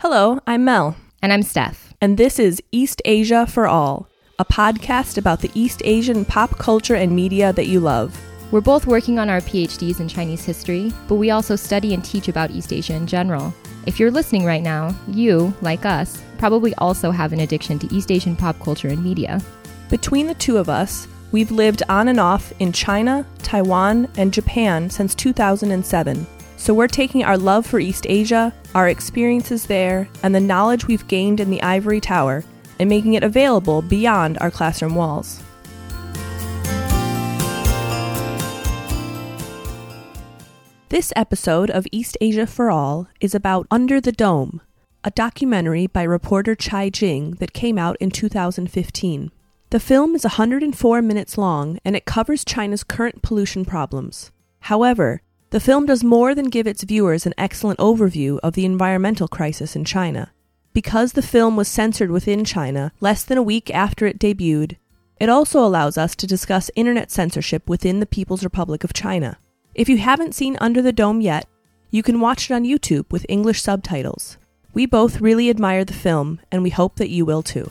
Hello, I'm Mel, And I'm Steph. and this is East Asia for All, a podcast about the East Asian pop culture and media that you love. We're both working on our PhDs in Chinese history, but we also study and teach about East Asia in general. If you're listening right now, you, like us, probably also have an addiction to East Asian pop culture and media. Between the two of us, we've lived on and off in China, Taiwan, and Japan since 2007. So we're taking our love for East Asia, our experiences there, and the knowledge we've gained in the Ivory Tower and making it available beyond our classroom walls. This episode of East Asia for All is about Under the Dome, a documentary by reporter Chai Jing that came out in 2015. The film is 104 minutes long and it covers China's current pollution problems. However, the film does more than give its viewers an excellent overview of the environmental crisis in China. Because the film was censored within China less than a week after it debuted, it also allows us to discuss internet censorship within the People's Republic of China. If you haven't seen Under the Dome yet, you can watch it on YouTube with English subtitles. We both really admire the film, and we hope that you will too.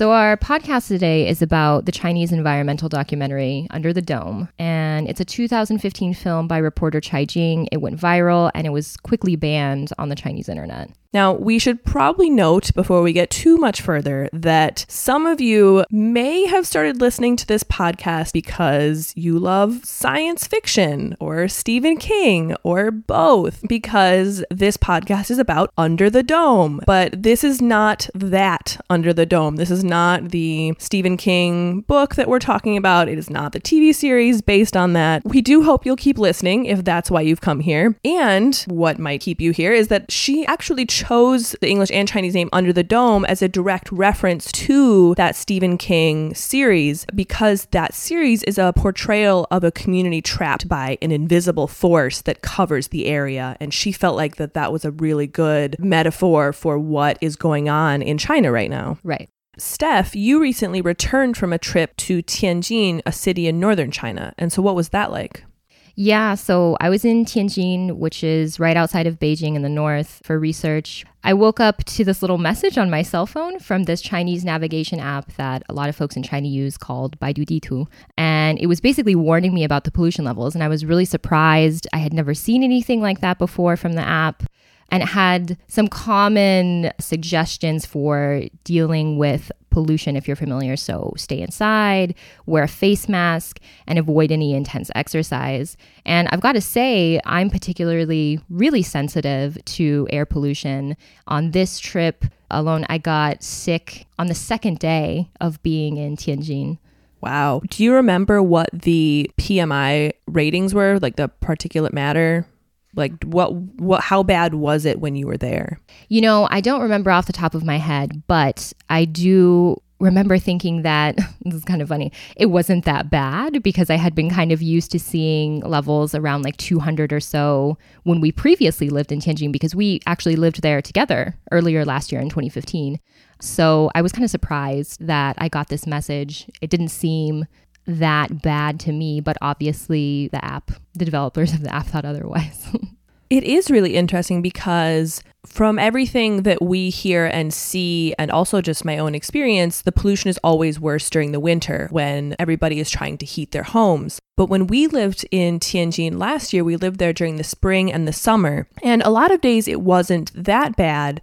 So, our podcast today is about the Chinese environmental documentary Under the Dome. And it's a 2015 film by reporter Chai Jing. It went viral and it was quickly banned on the Chinese internet. Now, we should probably note before we get too much further that some of you may have started listening to this podcast because you love science fiction or Stephen King or both, because this podcast is about Under the Dome. But this is not that Under the Dome. This is not the Stephen King book that we're talking about. It is not the TV series based on that. We do hope you'll keep listening if that's why you've come here. And what might keep you here is that she actually chose the English and Chinese name Under the Dome as a direct reference to that Stephen King series because that series is a portrayal of a community trapped by an invisible force that covers the area. And she felt like that that was a really good metaphor for what is going on in China right now. Right. Steph, you recently returned from a trip to Tianjin, a city in northern China. And so what was that like? Yeah, so I was in Tianjin, which is right outside of Beijing in the north, for research. I woke up to this little message on my cell phone from this Chinese navigation app that a lot of folks in China use called Baidu Ditu. And it was basically warning me about the pollution levels. And I was really surprised. I had never seen anything like that before from the app. And it had some common suggestions for dealing with pollution if you're familiar. So stay inside, wear a face mask, and avoid any intense exercise. And I've got to say, I'm particularly really sensitive to air pollution. On this trip alone, I got sick on the second day of being in Tianjin. Wow. Do you remember what the PMI ratings were, like the particulate matter? Like what what how bad was it when you were there? You know, I don't remember off the top of my head, but I do remember thinking that this is kind of funny. It wasn't that bad because I had been kind of used to seeing levels around like 200 or so when we previously lived in Tianjin because we actually lived there together earlier last year in 2015. So I was kind of surprised that I got this message. It didn't seem that bad to me, but obviously the app, the developers of the app thought otherwise. It is really interesting because from everything that we hear and see, and also just my own experience, the pollution is always worse during the winter when everybody is trying to heat their homes. But when we lived in Tianjin last year, we lived there during the spring and the summer. And a lot of days it wasn't that bad,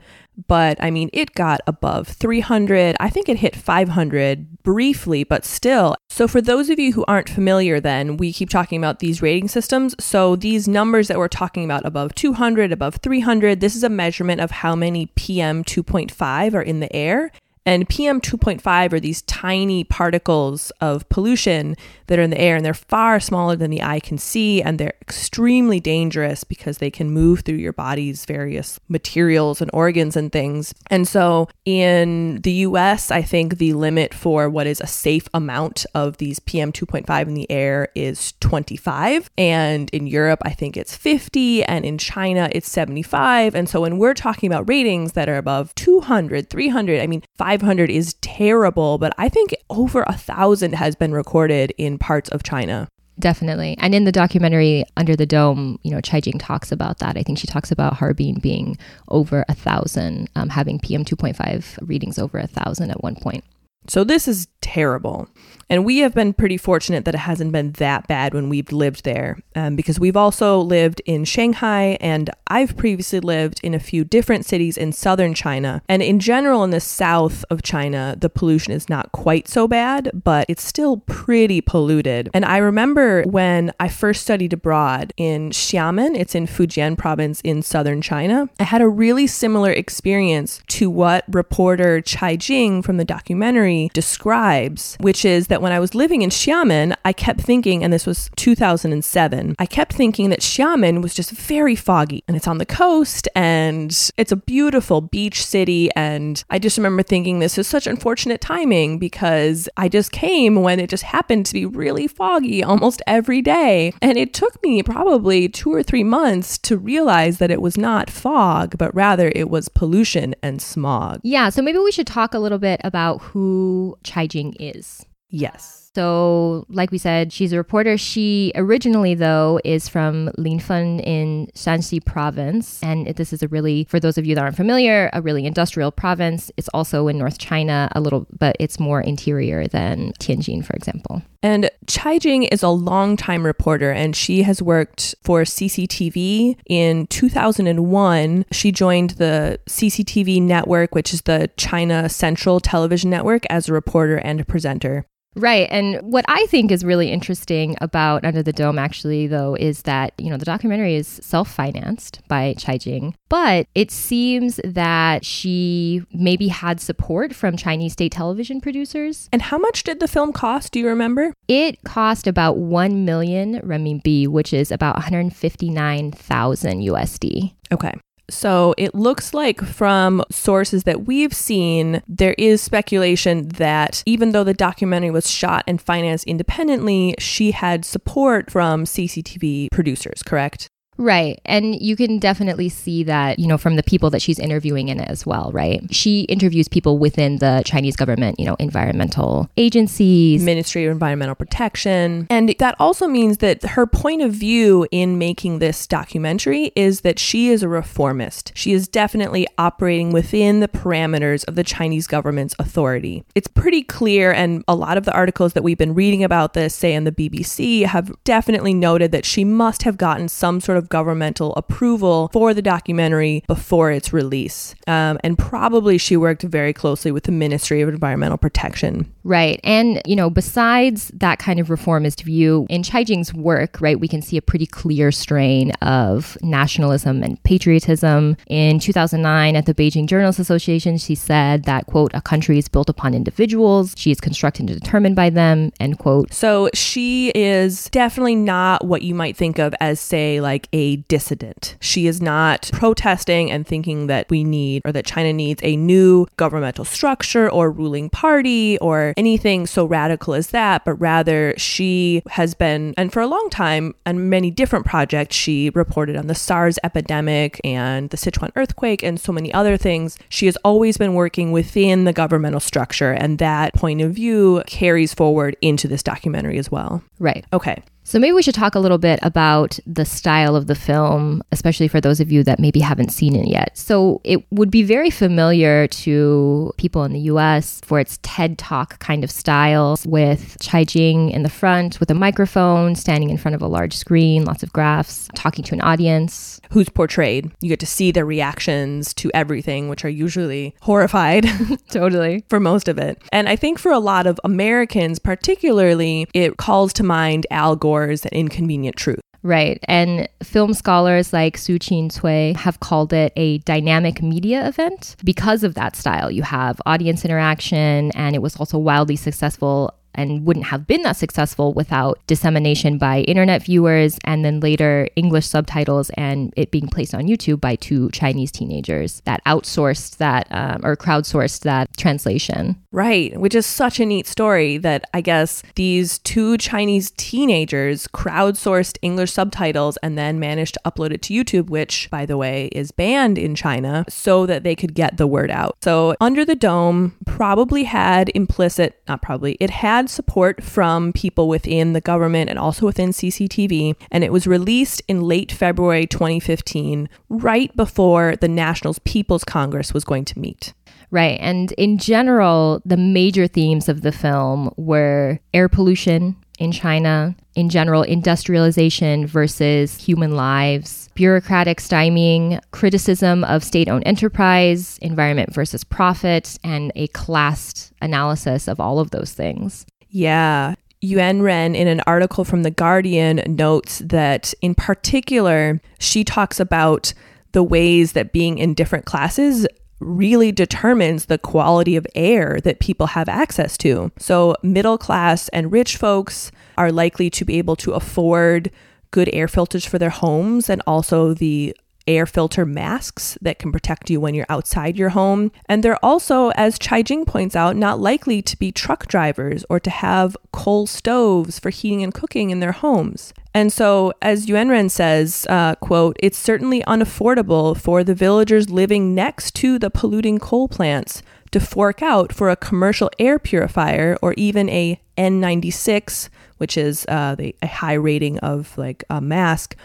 but I mean, it got above 300. I think it hit 500 briefly, but still. So, for those of you who aren't familiar, then we keep talking about these rating systems. So, these numbers that we're talking about above 200, above 300, this is a measurement of how many PM 2.5 are in the air. And PM 2.5 are these tiny particles of pollution that are in the air, and they're far smaller than the eye can see, and they're extremely dangerous because they can move through your body's various materials and organs and things. And so in the US, I think the limit for what is a safe amount of these PM 2.5 in the air is 25. And in Europe, I think it's 50. And in China, it's 75. And so when we're talking about ratings that are above 200, 300, I mean, 500 is terrible, but I think over a thousand has been recorded in parts of China. Definitely. And in the documentary Under the Dome, you know, Chai Jing talks about that. I think she talks about Harbin being over a thousand, um, having PM 2.5 readings over a thousand at one point. So this is terrible. And we have been pretty fortunate that it hasn't been that bad when we've lived there um, because we've also lived in Shanghai and I've previously lived in a few different cities in southern China. And in general, in the south of China, the pollution is not quite so bad, but it's still pretty polluted. And I remember when I first studied abroad in Xiamen, it's in Fujian province in southern China, I had a really similar experience to what reporter Chai Jing from the documentary describes, which is that when I was living in Xiamen, I kept thinking, and this was 2007, I kept thinking that Xiamen was just very foggy and it's on the coast and it's a beautiful beach city. And I just remember thinking this is such unfortunate timing because I just came when it just happened to be really foggy almost every day. And it took me probably two or three months to realize that it was not fog, but rather it was pollution and smog. Yeah, so maybe we should talk a little bit about who Chai Jing is. Yes. So, like we said, she's a reporter. She originally, though, is from Linfen in Shanxi province. And this is a really, for those of you that aren't familiar, a really industrial province. It's also in North China a little, but it's more interior than Tianjin, for example. And Chai Jing is a longtime reporter, and she has worked for CCTV. In 2001, she joined the CCTV network, which is the China Central Television Network, as a reporter and a presenter. Right. And what I think is really interesting about Under the Dome, actually, though, is that, you know, the documentary is self financed by Chai Jing, but it seems that she maybe had support from Chinese state television producers. And how much did the film cost? Do you remember? It cost about 1 million renminbi, which is about 159,000 USD. Okay. So it looks like from sources that we've seen, there is speculation that even though the documentary was shot and financed independently, she had support from CCTV producers, correct? Right. And you can definitely see that, you know, from the people that she's interviewing in it as well, right? She interviews people within the Chinese government, you know, environmental agencies, Ministry of Environmental Protection. And that also means that her point of view in making this documentary is that she is a reformist. She is definitely operating within the parameters of the Chinese government's authority. It's pretty clear, and a lot of the articles that we've been reading about this, say in the BBC, have definitely noted that she must have gotten some sort of governmental approval for the documentary before its release. Um, and probably she worked very closely with the Ministry of Environmental Protection. Right. And, you know, besides that kind of reformist view, in Chai Jing's work, right, we can see a pretty clear strain of nationalism and patriotism. In 2009, at the Beijing Journalists Association, she said that, quote, a country is built upon individuals, she is constructed and determined by them, end quote. So she is definitely not what you might think of as, say, like a dissident. She is not protesting and thinking that we need or that China needs a new governmental structure or ruling party or anything so radical as that, but rather she has been, and for a long time, on many different projects, she reported on the SARS epidemic and the Sichuan earthquake and so many other things. She has always been working within the governmental structure, and that point of view carries forward into this documentary as well. Right. Okay. So maybe we should talk a little bit about the style of the film, especially for those of you that maybe haven't seen it yet. So it would be very familiar to people in the US for its TED Talk kind of style with Chai Jing in the front with a microphone, standing in front of a large screen, lots of graphs, talking to an audience. Who's portrayed. You get to see their reactions to everything, which are usually horrified. totally. For most of it. And I think for a lot of Americans, particularly, it calls to mind Al Gore an inconvenient truth. Right. And film scholars like Shuqin Cui have called it a dynamic media event because of that style. You have audience interaction, and it was also wildly successful and wouldn't have been that successful without dissemination by internet viewers and then later English subtitles and it being placed on YouTube by two Chinese teenagers that outsourced that um, or crowdsourced that translation. Right, which is such a neat story that I guess these two Chinese teenagers crowdsourced English subtitles and then managed to upload it to YouTube, which, by the way, is banned in China, so that they could get the word out. So, Under the Dome probably had implicit, not probably, it had had support from people within the government and also within CCTV, and it was released in late February 2015, right before the Nationals People's Congress was going to meet. Right. And in general, the major themes of the film were air pollution in China, in general, industrialization versus human lives, bureaucratic stymieing, criticism of state owned enterprise, environment versus profit, and a classed analysis of all of those things. Yeah. Yuan Ren, in an article from The Guardian, notes that in particular, she talks about the ways that being in different classes really determines the quality of air that people have access to. So, middle class and rich folks are likely to be able to afford good air filters for their homes and also the air filter masks that can protect you when you're outside your home. And they're also, as Chai Jing points out, not likely to be truck drivers or to have coal stoves for heating and cooking in their homes. And so, as Yuan Ren says, uh, quote, it's certainly unaffordable for the villagers living next to the polluting coal plants to fork out for a commercial air purifier or even a N96, which is uh, the, a high rating of like a mask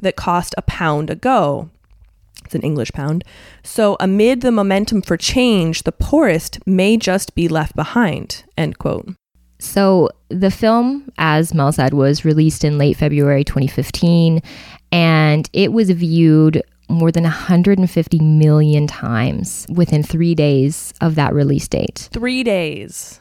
that cost a pound a go. It's an English pound. So, amid the momentum for change, the poorest may just be left behind. End quote. So the film, as Mel said, was released in late February 2015, and it was viewed more than 150 million times within three days of that release date. Three days.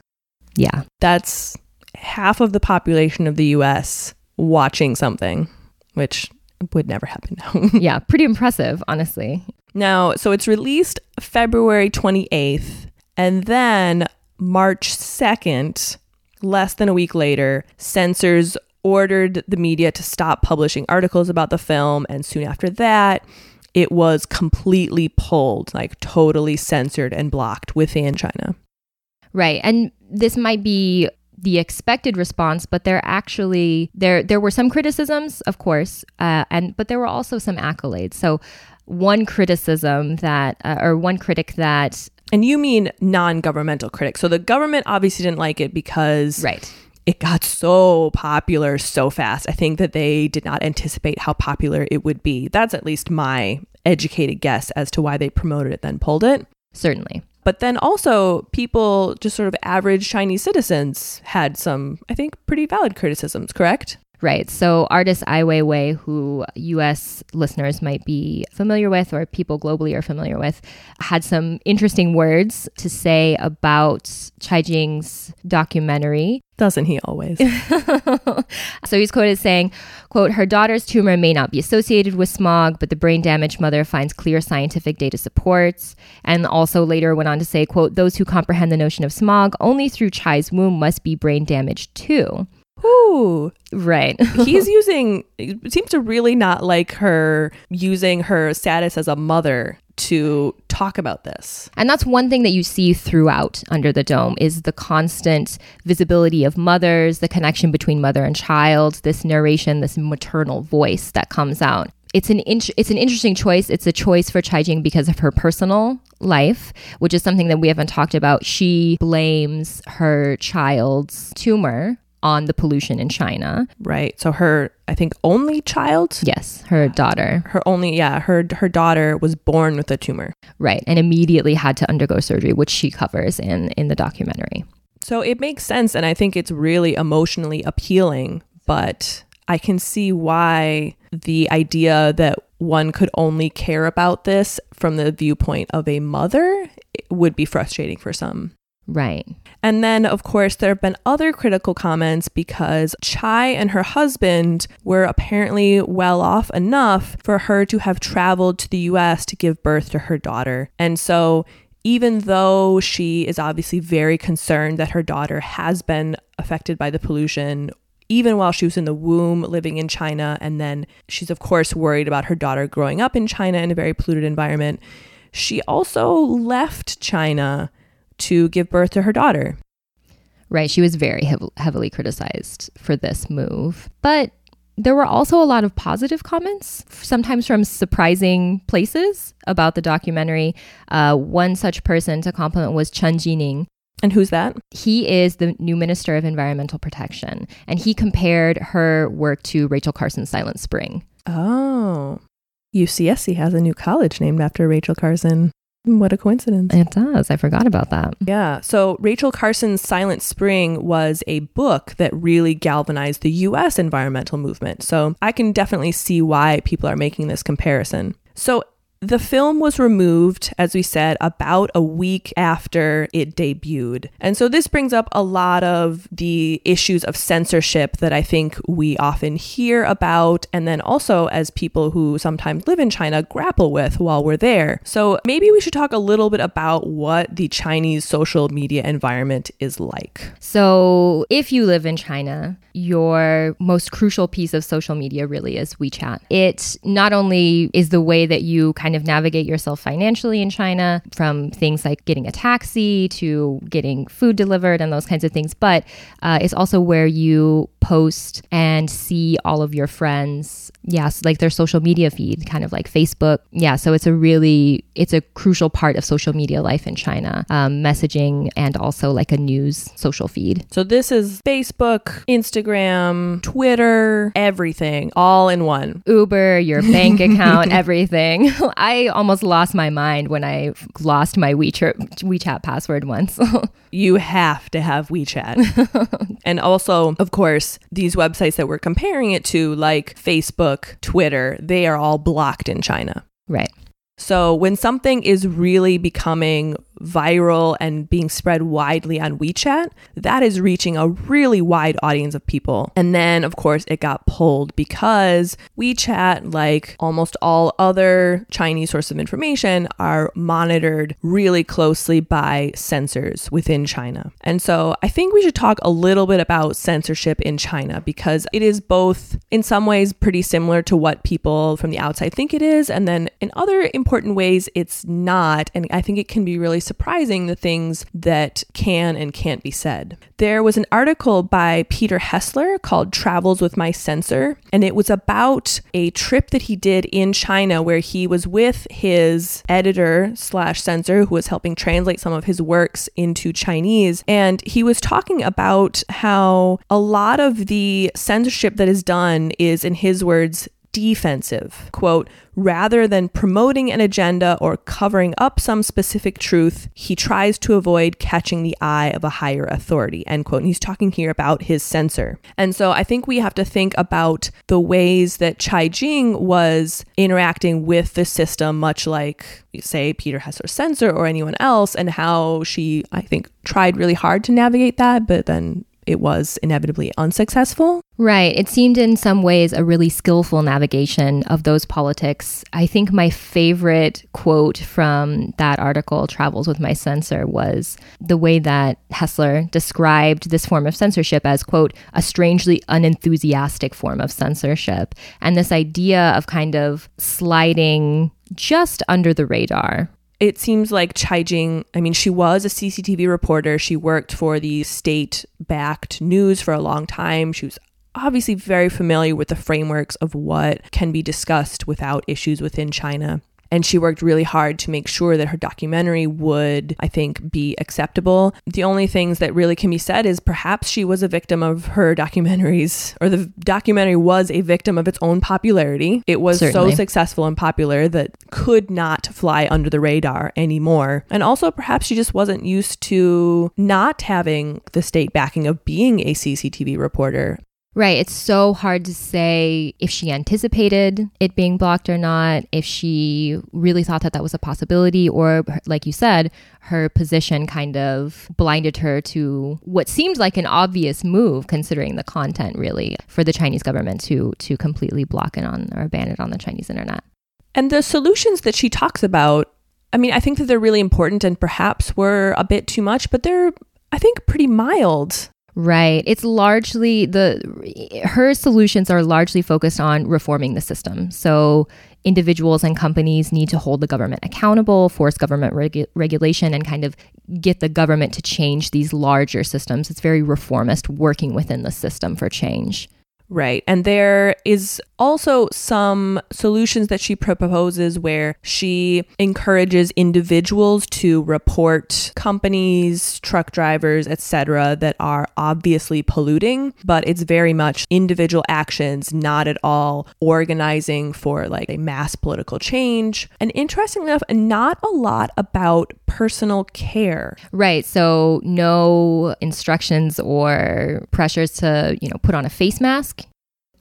Yeah. That's half of the population of the US watching something, which would never happen now. yeah, pretty impressive, honestly. Now, so it's released February 28th, and then March 2nd, Less than a week later, censors ordered the media to stop publishing articles about the film, and soon after that, it was completely pulled, like totally censored and blocked within China. Right. And this might be the expected response, but there actually there there were some criticisms, of course, uh, and but there were also some accolades. So one criticism that, uh, or one critic that and you mean non governmental critics. So the government obviously didn't like it because right. it got so popular so fast. I think that they did not anticipate how popular it would be. That's at least my educated guess as to why they promoted it, then pulled it. Certainly. But then also, people, just sort of average Chinese citizens, had some, I think, pretty valid criticisms, correct? Right. So, artist Ai Weiwei, who US listeners might be familiar with or people globally are familiar with, had some interesting words to say about Chai Jing's documentary. Doesn't he always? so he's quoted saying, quote, her daughter's tumor may not be associated with smog, but the brain damaged mother finds clear scientific data supports. And also later went on to say, quote, those who comprehend the notion of smog only through Chai's womb must be brain damaged too. Ooh. Right. He's using, seems to really not like her using her status as a mother to talk about this. And that's one thing that you see throughout Under the Dome is the constant visibility of mothers, the connection between mother and child, this narration, this maternal voice that comes out. It's an in- it's an interesting choice. It's a choice for Chai Jing because of her personal life, which is something that we haven't talked about. She blames her child's tumor on the pollution in China. Right. So her, I think, only child. Yes, her daughter. Her only, yeah, her her daughter was born with a tumor. Right, and immediately had to undergo surgery, which she covers in in the documentary. So it makes sense, and I think it's really emotionally appealing. But I can see why the idea that one could only care about this from the viewpoint of a mother would be frustrating for some. Right. And then, of course, there have been other critical comments because Chai and her husband were apparently well off enough for her to have traveled to the US to give birth to her daughter. And so, even though she is obviously very concerned that her daughter has been affected by the pollution, even while she was in the womb living in China, and then she's, of course, worried about her daughter growing up in China in a very polluted environment, she also left China to give birth to her daughter. Right. She was very hev- heavily criticized for this move. But there were also a lot of positive comments, sometimes from surprising places about the documentary. Uh, one such person to compliment was Chen Jining, And who's that? He is the new Minister of Environmental Protection, and he compared her work to Rachel Carson's Silent Spring. Oh. UCSC has a new college named after Rachel Carson. What a coincidence. It does. I forgot about that. Yeah. So, Rachel Carson's Silent Spring was a book that really galvanized the US environmental movement. So, I can definitely see why people are making this comparison. So, the film was removed, as we said, about a week after it debuted. And so this brings up a lot of the issues of censorship that I think we often hear about, and then also as people who sometimes live in China grapple with while we're there. So maybe we should talk a little bit about what the Chinese social media environment is like. So if you live in China, your most crucial piece of social media really is WeChat. It not only is the way that you kind of navigate yourself financially in China, from things like getting a taxi to getting food delivered and those kinds of things, but uh, it's also where you post and see all of your friends. Yeah, so like their social media feed, kind of like Facebook. Yeah, so it's a really it's a crucial part of social media life in China, um, messaging and also like a news social feed. So this is Facebook, Instagram, Twitter, everything, all in one. Uber, your bank account, everything. I almost lost my mind when I lost my WeChat WeChat password once. you have to have WeChat. and also, of course, these websites that we're comparing it to, like Facebook, Twitter, they are all blocked in China. Right. So when something is really becoming viral and being spread widely on WeChat, that is reaching a really wide audience of people. And then, of course, it got pulled because WeChat, like almost all other Chinese sources of information, are monitored really closely by censors within China. And so I think we should talk a little bit about censorship in China because it is both, in some ways, pretty similar to what people from the outside think it is. And then in other important ways, it's not. And I think it can be really surprising the things that can and can't be said. There was an article by Peter Hessler called Travels with My Censor, and it was about a trip that he did in China where he was with his editor slash censor who was helping translate some of his works into Chinese. And he was talking about how a lot of the censorship that is done is, in his words, defensive. Quote, rather than promoting an agenda or covering up some specific truth, he tries to avoid catching the eye of a higher authority, end quote. And he's talking here about his censor. And so I think we have to think about the ways that Chai Jing was interacting with the system, much like, say, Peter Hessler's censor or anyone else, and how she, I think, tried really hard to navigate that, but then it was inevitably unsuccessful. Right. It seemed in some ways a really skillful navigation of those politics. I think my favorite quote from that article, Travels with My Censor, was the way that Hessler described this form of censorship as, quote, a strangely unenthusiastic form of censorship. And this idea of kind of sliding just under the radar it seems like Chai Jing, I mean, she was a CCTV reporter. She worked for the state backed news for a long time. She was obviously very familiar with the frameworks of what can be discussed without issues within China. And she worked really hard to make sure that her documentary would, I think, be acceptable. The only things that really can be said is perhaps she was a victim of her documentaries, or the documentary was a victim of its own popularity. It was Certainly. so successful and popular that could not fly under the radar anymore. And also, perhaps she just wasn't used to not having the state backing of being a CCTV reporter. Right. It's so hard to say if she anticipated it being blocked or not, if she really thought that that was a possibility, or like you said, her position kind of blinded her to what seemed like an obvious move considering the content really for the Chinese government to to completely block it on or ban it on the Chinese internet. And the solutions that she talks about, I mean, I think that they're really important and perhaps were a bit too much, but they're I think pretty mild Right. It's largely the her solutions are largely focused on reforming the system. So individuals and companies need to hold the government accountable, force government regu- regulation and kind of get the government to change these larger systems. It's very reformist working within the system for change. Right. And there is also some solutions that she proposes where she encourages individuals to report companies, truck drivers, etc. that are obviously polluting, but it's very much individual actions, not at all organizing for like a mass political change. And interestingly enough, not a lot about personal care. Right. So no instructions or pressures to, you know, put on a face mask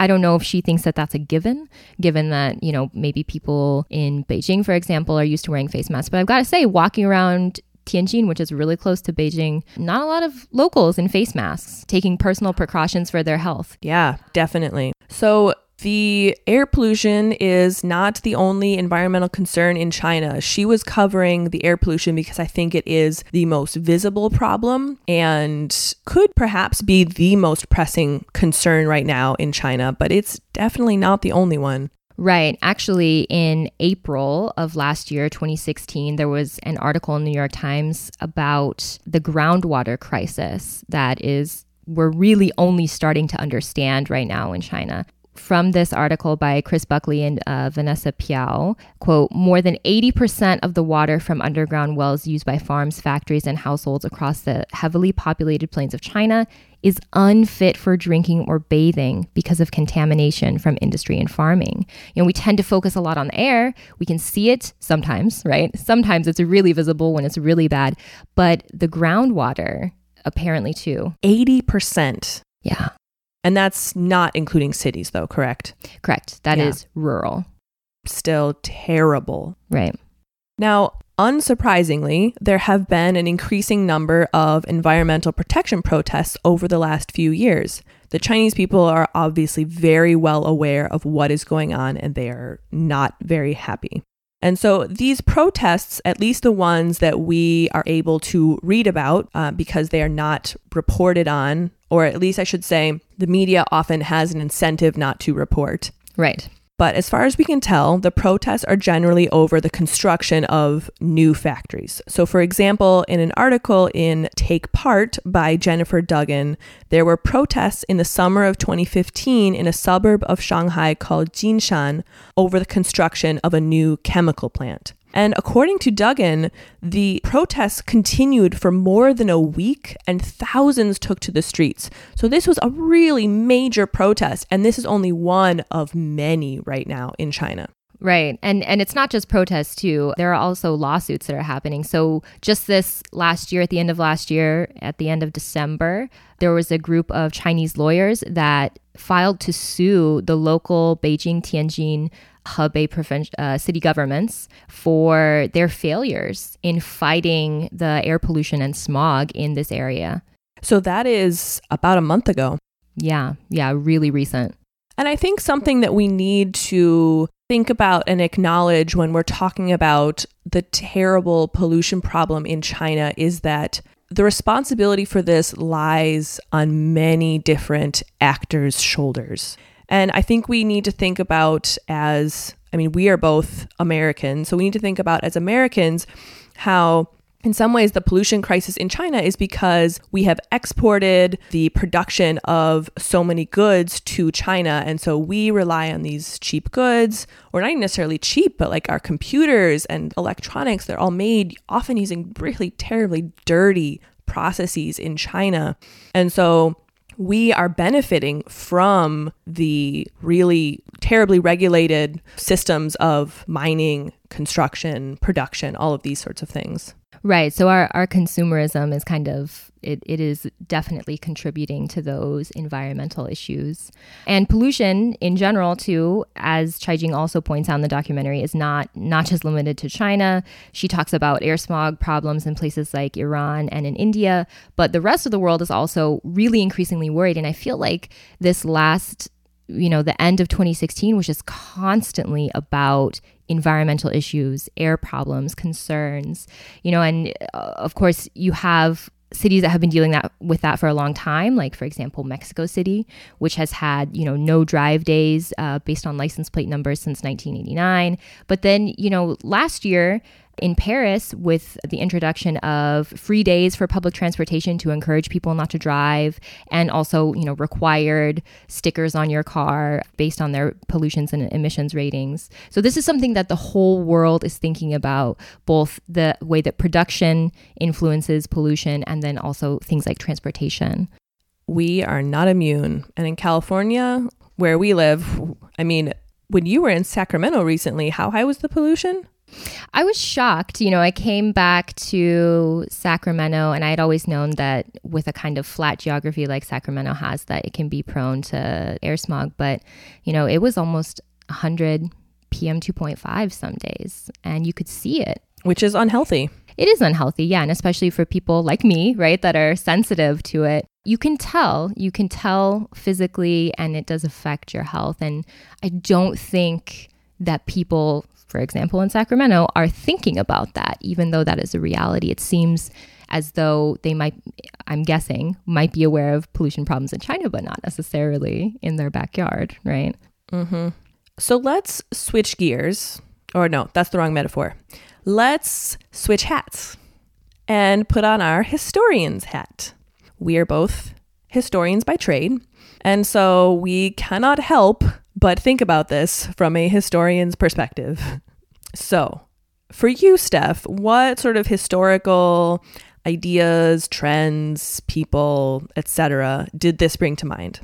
I don't know if she thinks that that's a given, given that, you know, maybe people in Beijing, for example, are used to wearing face masks. But I've got to say, walking around Tianjin, which is really close to Beijing, not a lot of locals in face masks taking personal precautions for their health. Yeah, definitely. So the air pollution is not the only environmental concern in China. She was covering the air pollution because I think it is the most visible problem and could perhaps be the most pressing concern right now in China, but it's definitely not the only one. Right. Actually, in April of last year, 2016, there was an article in the New York Times about the groundwater crisis that is we're really only starting to understand right now in China from this article by Chris Buckley and uh, Vanessa Piao, quote, more than 80% of the water from underground wells used by farms, factories, and households across the heavily populated plains of China is unfit for drinking or bathing because of contamination from industry and farming. You know, we tend to focus a lot on the air. We can see it sometimes, right? Sometimes it's really visible when it's really bad, but the groundwater apparently too. 80%. Yeah. And that's not including cities, though, correct? Correct. That yeah. is rural. Still terrible. Right. Now, unsurprisingly, there have been an increasing number of environmental protection protests over the last few years. The Chinese people are obviously very well aware of what is going on and they are not very happy. And so these protests, at least the ones that we are able to read about uh, because they are not reported on, or at least I should say, the media often has an incentive not to report. Right. But as far as we can tell, the protests are generally over the construction of new factories. So, for example, in an article in TakePart by Jennifer Duggan, there were protests in the summer of 2015 in a suburb of Shanghai called Jinshan over the construction of a new chemical plant. And according to Duggan, the protests continued for more than a week and thousands took to the streets. So this was a really major protest, and this is only one of many right now in China. Right. And and it's not just protests too. There are also lawsuits that are happening. So just this last year at the end of last year, at the end of December, there was a group of Chinese lawyers that filed to sue the local Beijing Tianjin Provincial uh, city governments for their failures in fighting the air pollution and smog in this area. So that is about a month ago. Yeah, yeah, really recent. And I think something that we need to think about and acknowledge when we're talking about the terrible pollution problem in China is that the responsibility for this lies on many different actors' shoulders. And I think we need to think about as, I mean, we are both Americans, so we need to think about as Americans how in some ways, the pollution crisis in China is because we have exported the production of so many goods to China. And so we rely on these cheap goods, or not necessarily cheap, but like our computers and electronics, they're all made often using really terribly dirty processes in China. And so we are benefiting from the really terribly regulated systems of mining, construction, production, all of these sorts of things. Right. So our, our consumerism is kind of it, it is definitely contributing to those environmental issues. And pollution in general too, as Chai Jing also points out in the documentary, is not not just limited to China. She talks about air smog problems in places like Iran and in India, but the rest of the world is also really increasingly worried. And I feel like this last you know, the end of 2016 was just constantly about environmental issues, air problems, concerns, you know, and uh, of course you have cities that have been dealing that with that for a long time like for example mexico city which has had you know no drive days uh, based on license plate numbers since 1989 but then you know last year In Paris, with the introduction of free days for public transportation to encourage people not to drive, and also, you know, required stickers on your car based on their pollutions and emissions ratings. So this is something that the whole world is thinking about, both the way that production influences pollution and then also things like transportation. We are not immune. And in California, where we live, I mean, when you were in Sacramento recently, how high was the pollution? I was shocked. You know, I came back to Sacramento and I had always known that with a kind of flat geography like Sacramento has, that it can be prone to air smog. But, you know, it was almost 100 PM 2.5 some days and you could see it. Which is unhealthy. It is unhealthy, yeah. And especially for people like me, right, that are sensitive to it. You can tell, you can tell physically, and it does affect your health. And I don't think that people for example, in Sacramento, are thinking about that, even though that is a reality. It seems as though they might, I'm guessing, might be aware of pollution problems in China, but not necessarily in their backyard, right? Mm-hmm. So let's switch gears. Or no, that's the wrong metaphor. Let's switch hats and put on our historian's hat. We are both historians by trade. And so we cannot help but think about this from a historian's perspective. So, for you, Steph, what sort of historical ideas, trends, people, etc., did this bring to mind?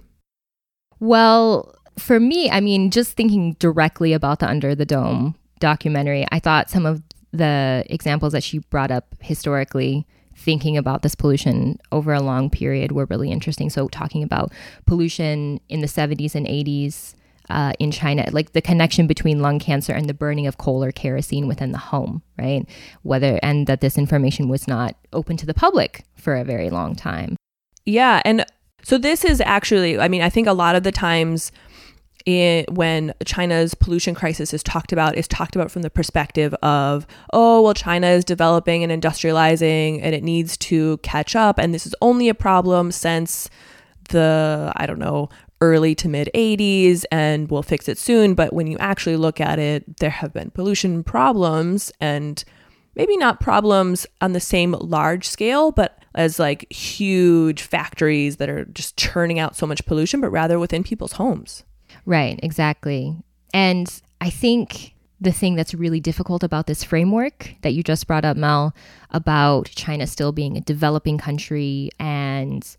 Well, for me, I mean, just thinking directly about the Under the Dome documentary, I thought some of the examples that she brought up historically thinking about this pollution over a long period were really interesting. So, talking about pollution in the 70s and 80s uh, in China, like the connection between lung cancer and the burning of coal or kerosene within the home, right? Whether, and that this information was not open to the public for a very long time. Yeah. And so, this is actually, I mean, I think a lot of the times, when China's pollution crisis is talked about, is talked about from the perspective of, oh, well, China is developing and industrializing and it needs to catch up. And this is only a problem since the, I don't know, early to mid 80s and we'll fix it soon. But when you actually look at it, there have been pollution problems and maybe not problems on the same large scale, but as like huge factories that are just churning out so much pollution, but rather within people's homes. Right, exactly. And I think the thing that's really difficult about this framework that you just brought up, Mel, about China still being a developing country and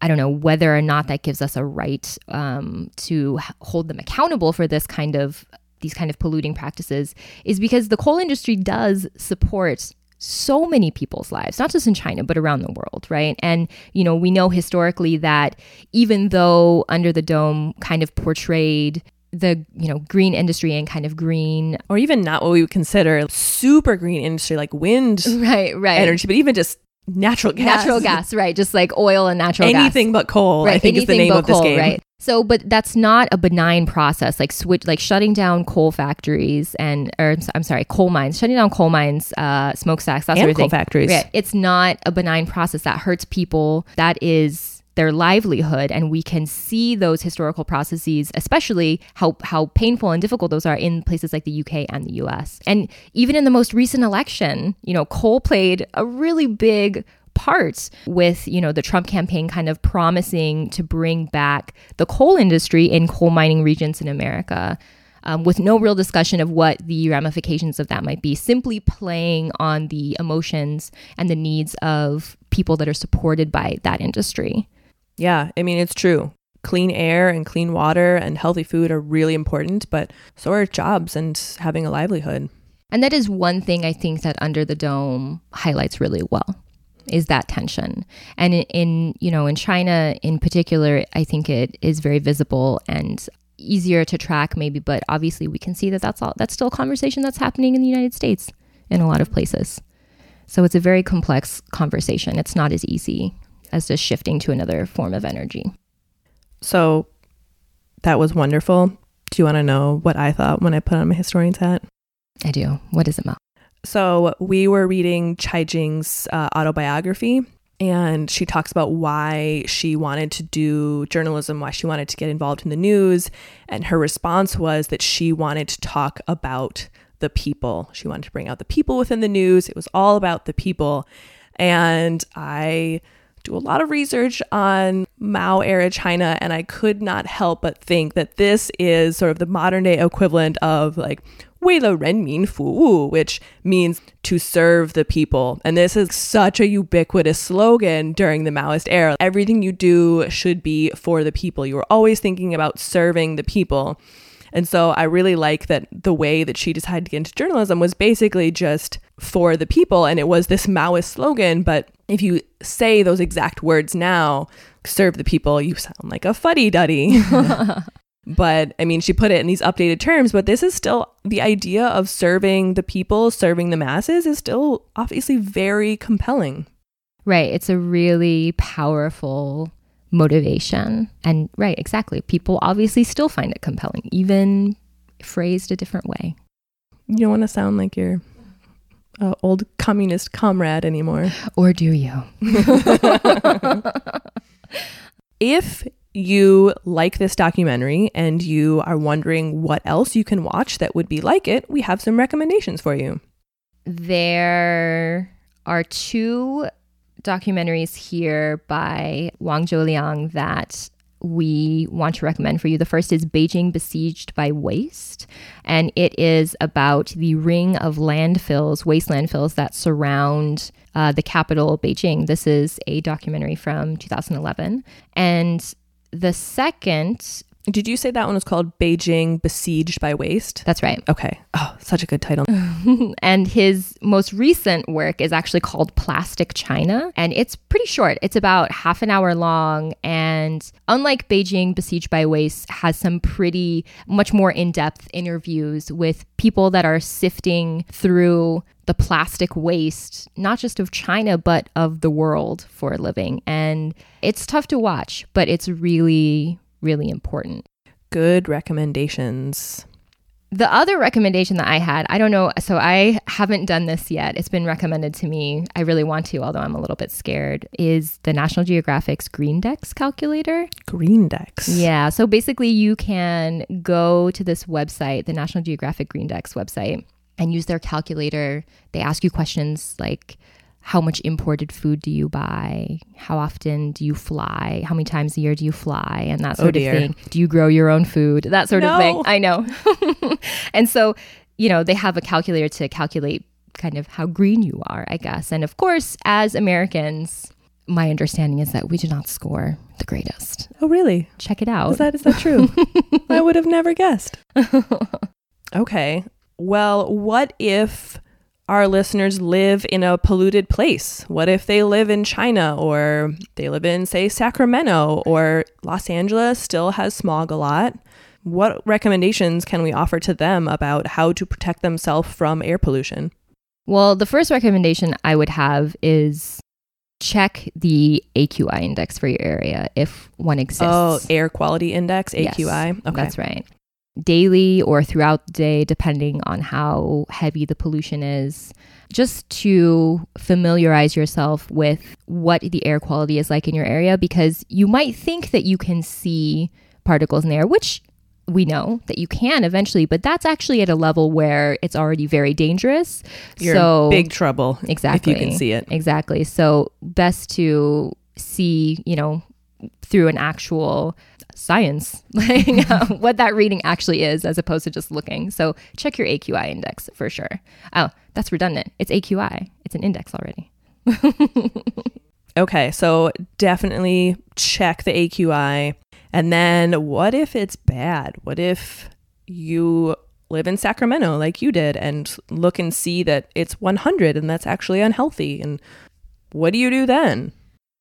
I don't know whether or not that gives us a right um, to hold them accountable for this kind of these kind of polluting practices is because the coal industry does support so many people's lives, not just in China, but around the world, right? And, you know, we know historically that even though Under the Dome kind of portrayed the you know green industry and kind of green or even not what we would consider super green industry like wind right right energy but even just natural gas natural gas right just like oil and natural anything gas. but coal right. i think anything is the name of coal, this game right so, but that's not a benign process. Like switch, like shutting down coal factories and, or I'm sorry, coal mines, shutting down coal mines, uh, smokestacks, that and sort of coal thing. factories. Yeah, it's not a benign process that hurts people. That is their livelihood, and we can see those historical processes, especially how how painful and difficult those are in places like the UK and the US. And even in the most recent election, you know, coal played a really big parts with, you know, the Trump campaign kind of promising to bring back the coal industry in coal mining regions in America. Um, with no real discussion of what the ramifications of that might be, simply playing on the emotions and the needs of people that are supported by that industry. Yeah, I mean, it's true. Clean air and clean water and healthy food are really important, but so are jobs and having a livelihood. And that is one thing I think that Under the Dome highlights really well is that tension. And in, in, you know in China in particular, I think it is very visible and easier to track maybe, but obviously we can see that that's all that's still a conversation that's happening in the United States in a lot of places. So it's a very complex conversation. It's not as easy as just shifting to another form of energy. So that was wonderful. Do you want to know what I thought when I put on my historian's hat? I do. What is it, Mel? So we were reading Chai Jing's uh, autobiography, and she talks about why she wanted to do journalism, why she wanted to get involved in the news. And her response was that she wanted to talk about the people. She wanted to bring out the people within the news. It was all about the people. And I do a lot of research on Mao era China, and I could not help but think that this is sort of the modern day equivalent of like Wei le ren min fu wu, which means to serve the people. And this is such a ubiquitous slogan during the Maoist era. Everything you do should be for the people. You are always thinking about serving the people. And so I really like that the way that she decided to get into journalism was basically just for the people. And it was this Maoist slogan. But if you say those exact words now, serve the people, you sound like a fuddy duddy. but I mean, she put it in these updated terms, but this is still the idea of serving the people, serving the masses is still obviously very compelling. Right. It's a really powerful motivation. And right, exactly. People obviously still find it compelling, even phrased a different way. You don't want to sound like your uh, old communist comrade anymore. Or do you? if you like this documentary and you are wondering what else you can watch that would be like it, we have some recommendations for you. There are two documentaries here by Wang Jiuliang that we want to recommend for you. The first is Beijing Besieged by Waste, and it is about the ring of landfills, waste landfills that surround uh, the capital, Beijing. This is a documentary from 2011. And the second did you say that one was called Beijing Besieged by Waste? That's right. Okay. Oh, such a good title. and his most recent work is actually called Plastic China. And it's pretty short. It's about half an hour long. And unlike Beijing Besieged by Waste, has some pretty much more in-depth interviews with people that are sifting through the plastic waste, not just of China, but of the world for a living. And it's tough to watch, but it's really, really important. Good recommendations. The other recommendation that I had, I don't know, so I haven't done this yet. It's been recommended to me. I really want to, although I'm a little bit scared, is the National Geographic's Greendex calculator. Greendex. Yeah. So basically, you can go to this website, the National Geographic Greendex website, and use their calculator. They ask you questions like, how much imported food do you buy? How often do you fly? How many times a year do you fly? And that oh, sort oh of thing. Do you grow your own food? That sort no. of thing. I know. and so, you know, they have a calculator to calculate kind of how green you are, I guess. And of course, as Americans, my understanding is that we do not score the greatest. Oh, really? Check it out. Is that is that true? I would have never guessed. okay. Well, what if our listeners live in a polluted place? What if they live in China or they live in, say, Sacramento or Los Angeles still has smog a lot? What recommendations can we offer to them about how to protect themselves from air pollution? Well, the first recommendation I would have is check the AQI index for your area if one oh, exists. Oh, air quality index, AQI. Yes, okay. That's right daily or throughout the day, depending on how heavy the pollution is, just to familiarize yourself with what the air quality is like in your area because you might think that you can see particles in the air, which we know that you can eventually, but that's actually at a level where it's already very dangerous. You're so, big trouble. Exactly. If you can see it. Exactly. So best to see, you know, through an actual science, like uh, what that reading actually is, as opposed to just looking. So check your AQI index for sure. Oh, that's redundant. It's AQI. It's an index already. okay, so definitely check the AQI. And then what if it's bad? What if you live in Sacramento like you did and look and see that it's 100 and that's actually unhealthy? And what do you do then?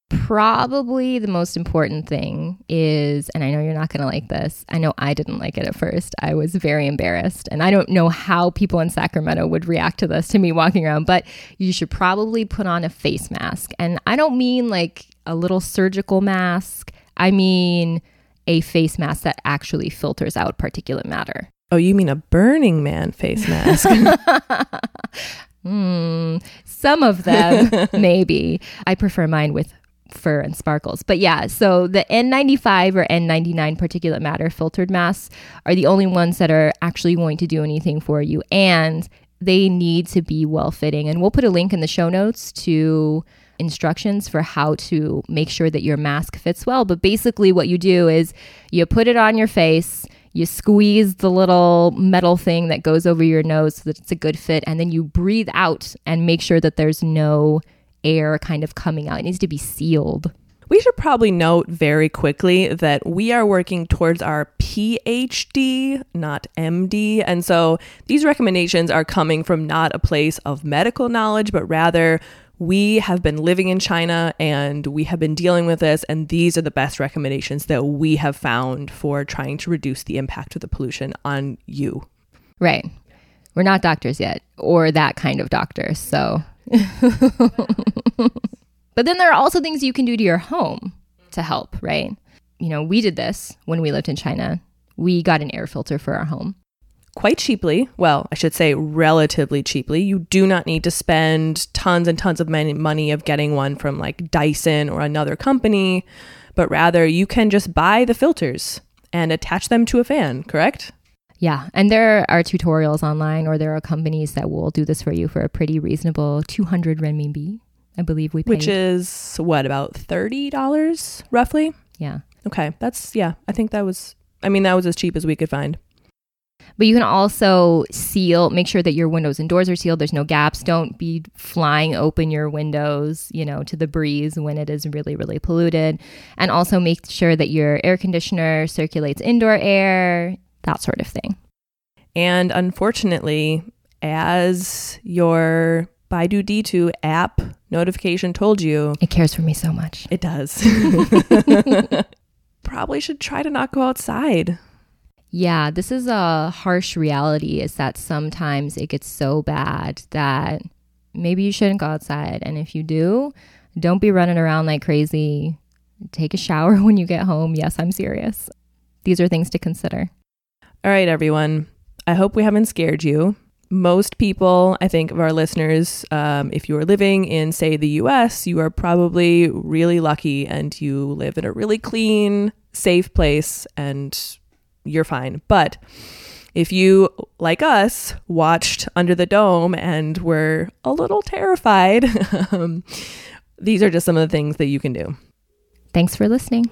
Probably the most important thing is, and I know you're not going to like this. I know I didn't like it at first. I was very embarrassed. And I don't know how people in Sacramento would react to this, to me walking around, but you should probably put on a face mask. And I don't mean like a little surgical mask, I mean a face mask that actually filters out particulate matter. Oh, you mean a Burning Man face mask? mm, some of them, maybe. I prefer mine with fur and sparkles. But yeah, so the N95 or N99 particulate matter filtered masks are the only ones that are actually going to do anything for you. And they need to be well fitting. And we'll put a link in the show notes to instructions for how to make sure that your mask fits well. But basically, what you do is you put it on your face, you squeeze the little metal thing that goes over your nose so that it's a good fit, and then you breathe out and make sure that there's no air kind of coming out. It needs to be sealed. We should probably note very quickly that we are working towards our PhD, not MD. And so these recommendations are coming from not a place of medical knowledge, but rather we have been living in China and we have been dealing with this, and these are the best recommendations that we have found for trying to reduce the impact of the pollution on you. Right. We're not doctors yet, or that kind of doctor. So. but then there are also things you can do to your home to help, right? You know, we did this when we lived in China. We got an air filter for our home quite cheaply. Well, I should say relatively cheaply. You do not need to spend tons and tons of money of getting one from like Dyson or another company, but rather you can just buy the filters and attach them to a fan, correct? Yeah, and there are tutorials online or there are companies that will do this for you for a pretty reasonable 200 renminbi. I believe we paid. Which is what about $30 roughly? Yeah. Okay, that's yeah, I think that was I mean that was as cheap as we could find. But you can also seal, make sure that your windows and doors are sealed. There's no gaps. Don't be flying open your windows, you know, to the breeze when it is really, really polluted. And also make sure that your air conditioner circulates indoor air, that sort of thing. And unfortunately, as your Baidu D2 app notification told you, it cares for me so much. It does. Probably should try to not go outside. Yeah, this is a harsh reality is that sometimes it gets so bad that maybe you shouldn't go outside. And if you do, don't be running around like crazy. Take a shower when you get home. Yes, I'm serious. These are things to consider. All right, everyone. I hope we haven't scared you. Most people, I think, of our listeners, um, if you are living in, say, the US, you are probably really lucky and you live in a really clean, safe place and you're fine. But if you, like us, watched Under the Dome and were a little terrified, um, these are just some of the things that you can do. Thanks for listening.